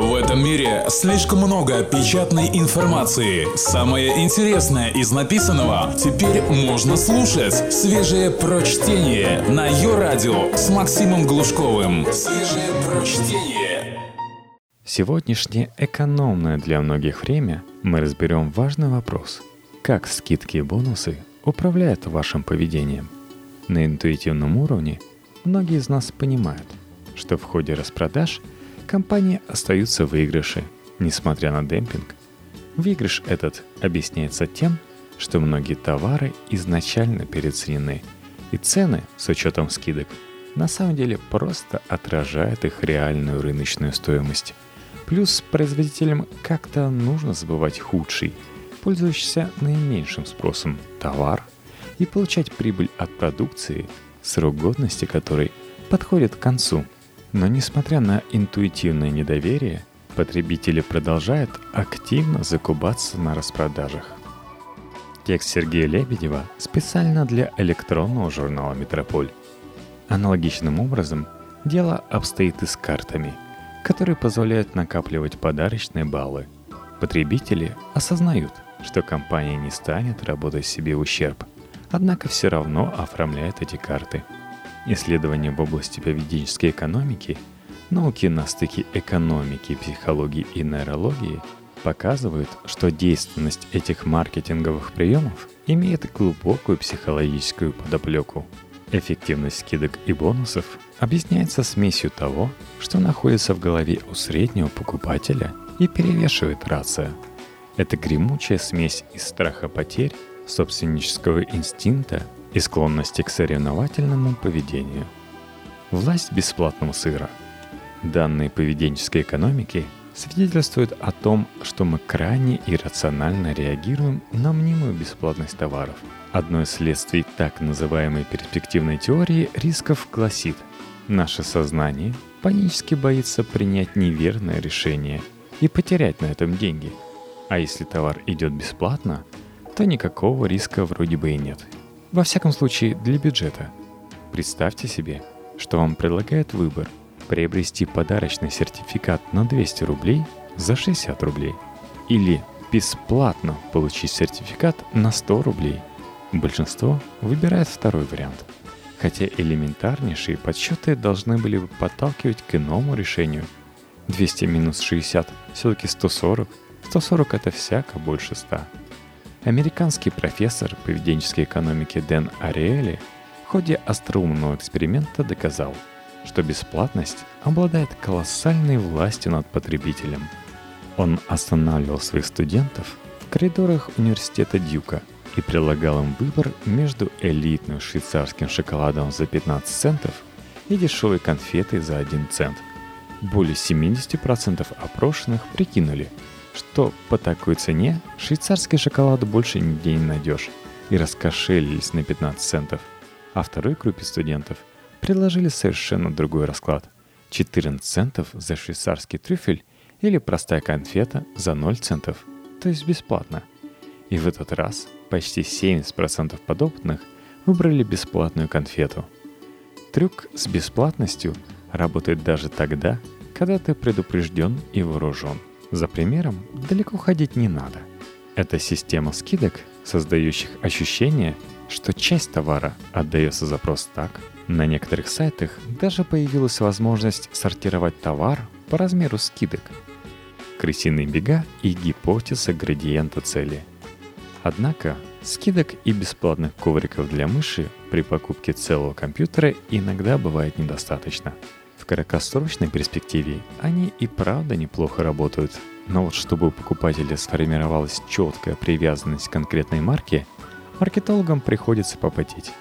В этом мире слишком много печатной информации. Самое интересное из написанного теперь можно слушать. Свежее прочтение на ее радио с Максимом Глушковым. Свежее прочтение. Сегодняшнее экономное для многих время мы разберем важный вопрос. Как скидки и бонусы управляют вашим поведением? На интуитивном уровне многие из нас понимают, что в ходе распродаж – компании остаются выигрыши, несмотря на демпинг. Выигрыш этот объясняется тем, что многие товары изначально переоценены, и цены, с учетом скидок, на самом деле просто отражают их реальную рыночную стоимость. Плюс производителям как-то нужно забывать худший, пользующийся наименьшим спросом товар и получать прибыль от продукции, срок годности которой подходит к концу – но несмотря на интуитивное недоверие, потребители продолжают активно закубаться на распродажах. Текст Сергея Лебедева специально для электронного журнала «Метрополь». Аналогичным образом дело обстоит и с картами, которые позволяют накапливать подарочные баллы. Потребители осознают, что компания не станет работать себе ущерб, однако все равно оформляет эти карты – Исследования в области поведенческой экономики, науки на стыке экономики, психологии и нейрологии показывают, что действенность этих маркетинговых приемов имеет глубокую психологическую подоплеку. Эффективность скидок и бонусов объясняется смесью того, что находится в голове у среднего покупателя и перевешивает рация. Это гремучая смесь из страха потерь, собственнического инстинкта и склонности к соревновательному поведению. Власть бесплатного сыра. Данные поведенческой экономики свидетельствуют о том, что мы крайне иррационально реагируем на мнимую бесплатность товаров. Одно из следствий так называемой перспективной теории рисков гласит, наше сознание панически боится принять неверное решение и потерять на этом деньги. А если товар идет бесплатно, то никакого риска вроде бы и нет – во всяком случае, для бюджета. Представьте себе, что вам предлагают выбор приобрести подарочный сертификат на 200 рублей за 60 рублей или бесплатно получить сертификат на 100 рублей. Большинство выбирает второй вариант. Хотя элементарнейшие подсчеты должны были бы подталкивать к иному решению. 200 минус 60 все-таки 140. 140 это всяко больше 100. Американский профессор поведенческой экономики Дэн Ариэли в ходе остроумного эксперимента доказал, что бесплатность обладает колоссальной властью над потребителем. Он останавливал своих студентов в коридорах университета Дюка и предлагал им выбор между элитным швейцарским шоколадом за 15 центов и дешевой конфетой за 1 цент. Более 70% опрошенных прикинули – что по такой цене швейцарский шоколад больше нигде не найдешь, и раскошелились на 15 центов. А второй группе студентов предложили совершенно другой расклад. 14 центов за швейцарский трюфель или простая конфета за 0 центов, то есть бесплатно. И в этот раз почти 70% подопытных выбрали бесплатную конфету. Трюк с бесплатностью работает даже тогда, когда ты предупрежден и вооружен – за примером далеко ходить не надо. Это система скидок, создающих ощущение, что часть товара отдается за просто так. На некоторых сайтах даже появилась возможность сортировать товар по размеру скидок. Крысиные бега и гипотеза градиента цели. Однако скидок и бесплатных ковриков для мыши при покупке целого компьютера иногда бывает недостаточно – в краткосрочной перспективе они и правда неплохо работают, но вот чтобы у покупателя сформировалась четкая привязанность к конкретной марке, маркетологам приходится попотеть.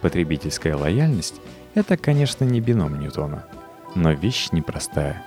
Потребительская лояльность – это, конечно, не бином Ньютона, но вещь непростая.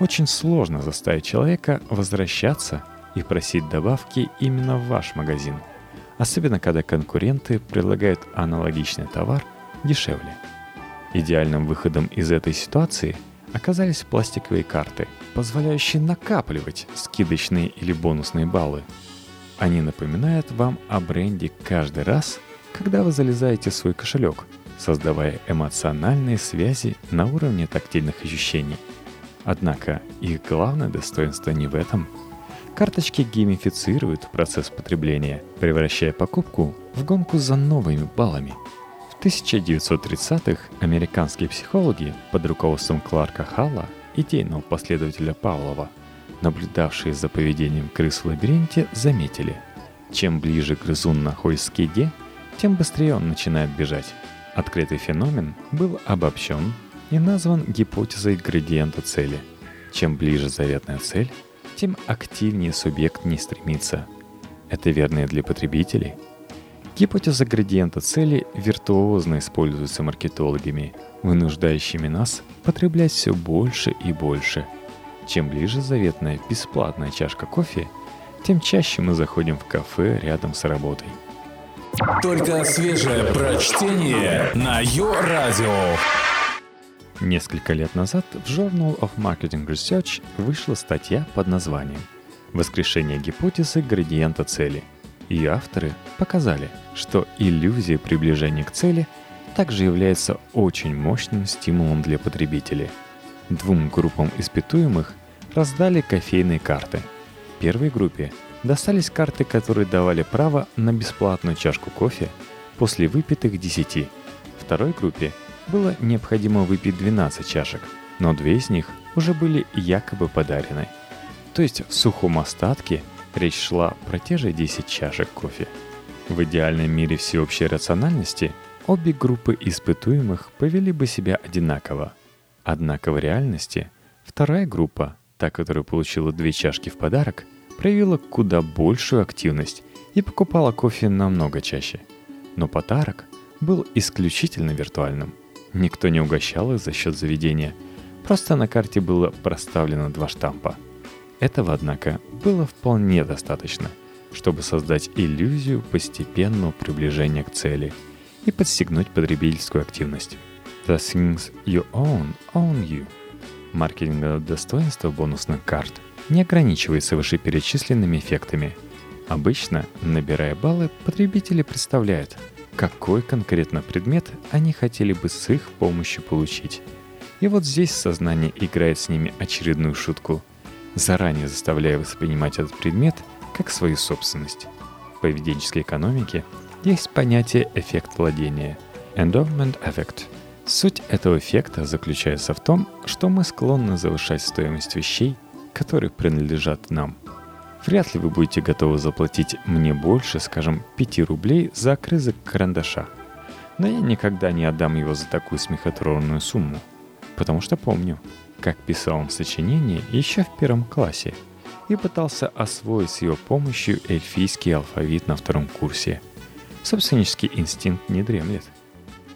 Очень сложно заставить человека возвращаться и просить добавки именно в ваш магазин, особенно когда конкуренты предлагают аналогичный товар дешевле – Идеальным выходом из этой ситуации оказались пластиковые карты, позволяющие накапливать скидочные или бонусные баллы. Они напоминают вам о бренде каждый раз, когда вы залезаете в свой кошелек, создавая эмоциональные связи на уровне тактильных ощущений. Однако их главное достоинство не в этом. Карточки геймифицируют процесс потребления, превращая покупку в гонку за новыми баллами. В 1930-х американские психологи под руководством Кларка Халла, идейного последователя Павлова, наблюдавшие за поведением крыс в лабиринте, заметили, чем ближе грызун находится к еде, тем быстрее он начинает бежать. Открытый феномен был обобщен и назван гипотезой градиента цели. Чем ближе заветная цель, тем активнее субъект не стремится. Это верно и для потребителей. Гипотеза градиента цели виртуозно используется маркетологами, вынуждающими нас потреблять все больше и больше. Чем ближе заветная бесплатная чашка кофе, тем чаще мы заходим в кафе рядом с работой. Только свежее прочтение на Йо-Радио. Несколько лет назад в Journal of Marketing Research вышла статья под названием «Воскрешение гипотезы градиента цели». Ее авторы показали, что иллюзия приближения к цели также является очень мощным стимулом для потребителей. Двум группам испытуемых раздали кофейные карты. Первой группе достались карты, которые давали право на бесплатную чашку кофе после выпитых 10. Второй группе – было необходимо выпить 12 чашек, но две из них уже были якобы подарены. То есть в сухом остатке речь шла про те же 10 чашек кофе. В идеальном мире всеобщей рациональности обе группы испытуемых повели бы себя одинаково. Однако в реальности вторая группа, та, которая получила две чашки в подарок, проявила куда большую активность и покупала кофе намного чаще. Но подарок был исключительно виртуальным – Никто не угощал их за счет заведения. Просто на карте было проставлено два штампа. Этого, однако, было вполне достаточно, чтобы создать иллюзию постепенного приближения к цели и подстегнуть потребительскую активность. The things you own, own you. Маркетинговое достоинство бонусных карт не ограничивается вышеперечисленными эффектами. Обычно, набирая баллы, потребители представляют – какой конкретно предмет они хотели бы с их помощью получить. И вот здесь сознание играет с ними очередную шутку, заранее заставляя воспринимать этот предмет как свою собственность. В поведенческой экономике есть понятие «эффект владения» – endowment effect. Суть этого эффекта заключается в том, что мы склонны завышать стоимость вещей, которые принадлежат нам – Вряд ли вы будете готовы заплатить мне больше, скажем, 5 рублей за окрызок карандаша. Но я никогда не отдам его за такую смехотворную сумму. Потому что помню, как писал он сочинение еще в первом классе и пытался освоить с его помощью эльфийский алфавит на втором курсе. Собственнический инстинкт не дремлет.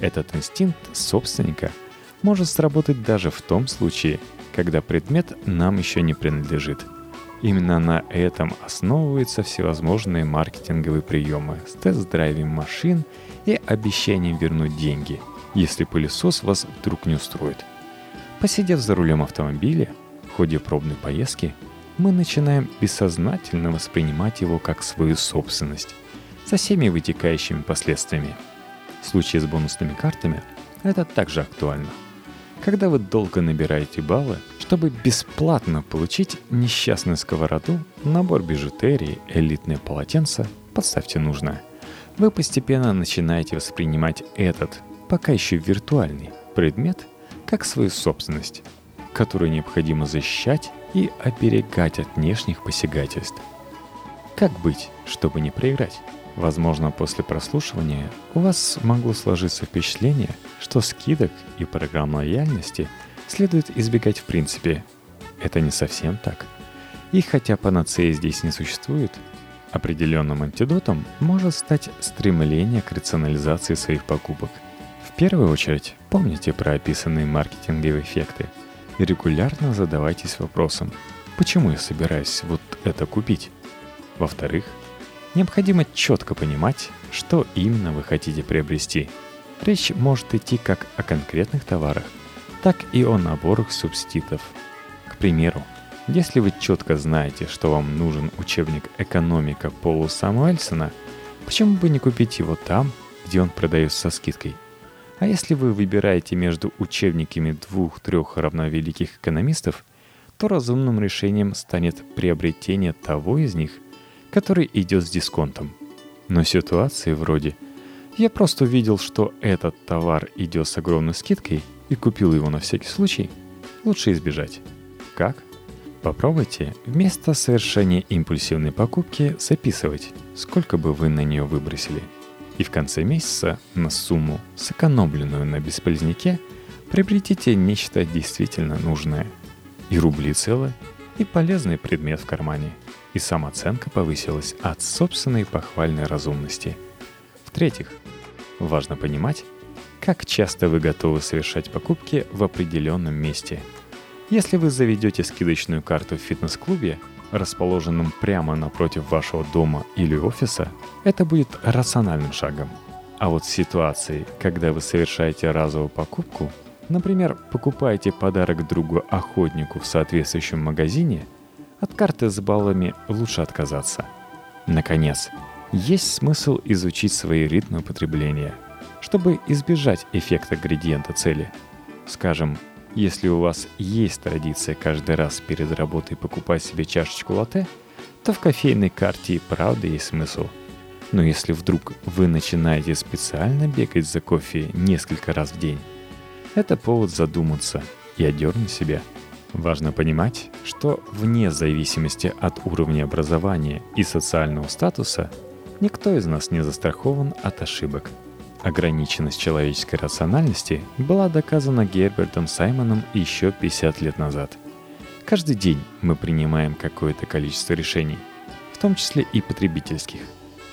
Этот инстинкт собственника может сработать даже в том случае, когда предмет нам еще не принадлежит – Именно на этом основываются всевозможные маркетинговые приемы с тест-драйвом машин и обещанием вернуть деньги, если пылесос вас вдруг не устроит. Посидев за рулем автомобиля, в ходе пробной поездки, мы начинаем бессознательно воспринимать его как свою собственность, со всеми вытекающими последствиями. В случае с бонусными картами это также актуально. Когда вы долго набираете баллы – чтобы бесплатно получить несчастную сковороду, набор бижутерии, элитное полотенце, подставьте нужное, вы постепенно начинаете воспринимать этот, пока еще виртуальный, предмет как свою собственность, которую необходимо защищать и оберегать от внешних посягательств. Как быть, чтобы не проиграть? Возможно, после прослушивания у вас могло сложиться впечатление, что скидок и программ лояльности – следует избегать в принципе. Это не совсем так. И хотя панацеи здесь не существует, определенным антидотом может стать стремление к рационализации своих покупок. Первую очередь, помните про описанные маркетинговые эффекты и регулярно задавайтесь вопросом, почему я собираюсь вот это купить. Во-вторых, необходимо четко понимать, что именно вы хотите приобрести. Речь может идти как о конкретных товарах, так и о наборах субститов. К примеру, если вы четко знаете, что вам нужен учебник «Экономика» Полу Самуэльсона, почему бы не купить его там, где он продается со скидкой? А если вы выбираете между учебниками двух-трех равновеликих экономистов, то разумным решением станет приобретение того из них, который идет с дисконтом. Но ситуации вроде «я просто увидел, что этот товар идет с огромной скидкой и купил его на всякий случай» лучше избежать. Как? Попробуйте вместо совершения импульсивной покупки записывать, сколько бы вы на нее выбросили. И в конце месяца на сумму, сэкономленную на бесполезняке, приобретите нечто действительно нужное. И рубли целы, и полезный предмет в кармане. И самооценка повысилась от собственной похвальной разумности. В-третьих, важно понимать, как часто вы готовы совершать покупки в определенном месте – если вы заведете скидочную карту в фитнес-клубе, расположенном прямо напротив вашего дома или офиса, это будет рациональным шагом. А вот в ситуации, когда вы совершаете разовую покупку, например, покупаете подарок другу охотнику в соответствующем магазине, от карты с баллами лучше отказаться. Наконец, есть смысл изучить свои ритмы потребления, чтобы избежать эффекта градиента цели. Скажем, если у вас есть традиция каждый раз перед работой покупать себе чашечку латте, то в кофейной карте и правда есть смысл. Но если вдруг вы начинаете специально бегать за кофе несколько раз в день, это повод задуматься и одернуть себя. Важно понимать, что вне зависимости от уровня образования и социального статуса, никто из нас не застрахован от ошибок – Ограниченность человеческой рациональности была доказана Гербертом Саймоном еще 50 лет назад. Каждый день мы принимаем какое-то количество решений, в том числе и потребительских,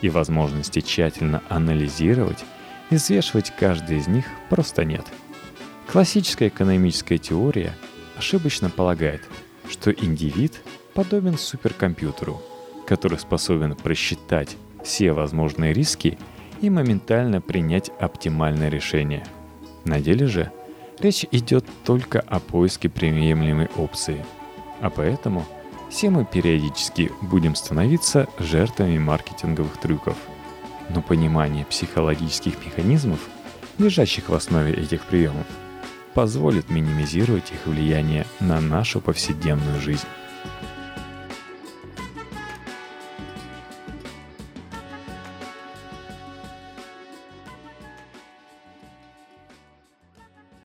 и возможности тщательно анализировать и взвешивать каждый из них просто нет. Классическая экономическая теория ошибочно полагает, что индивид подобен суперкомпьютеру, который способен просчитать все возможные риски – и моментально принять оптимальное решение. На деле же речь идет только о поиске приемлемой опции. А поэтому все мы периодически будем становиться жертвами маркетинговых трюков. Но понимание психологических механизмов, лежащих в основе этих приемов, позволит минимизировать их влияние на нашу повседневную жизнь.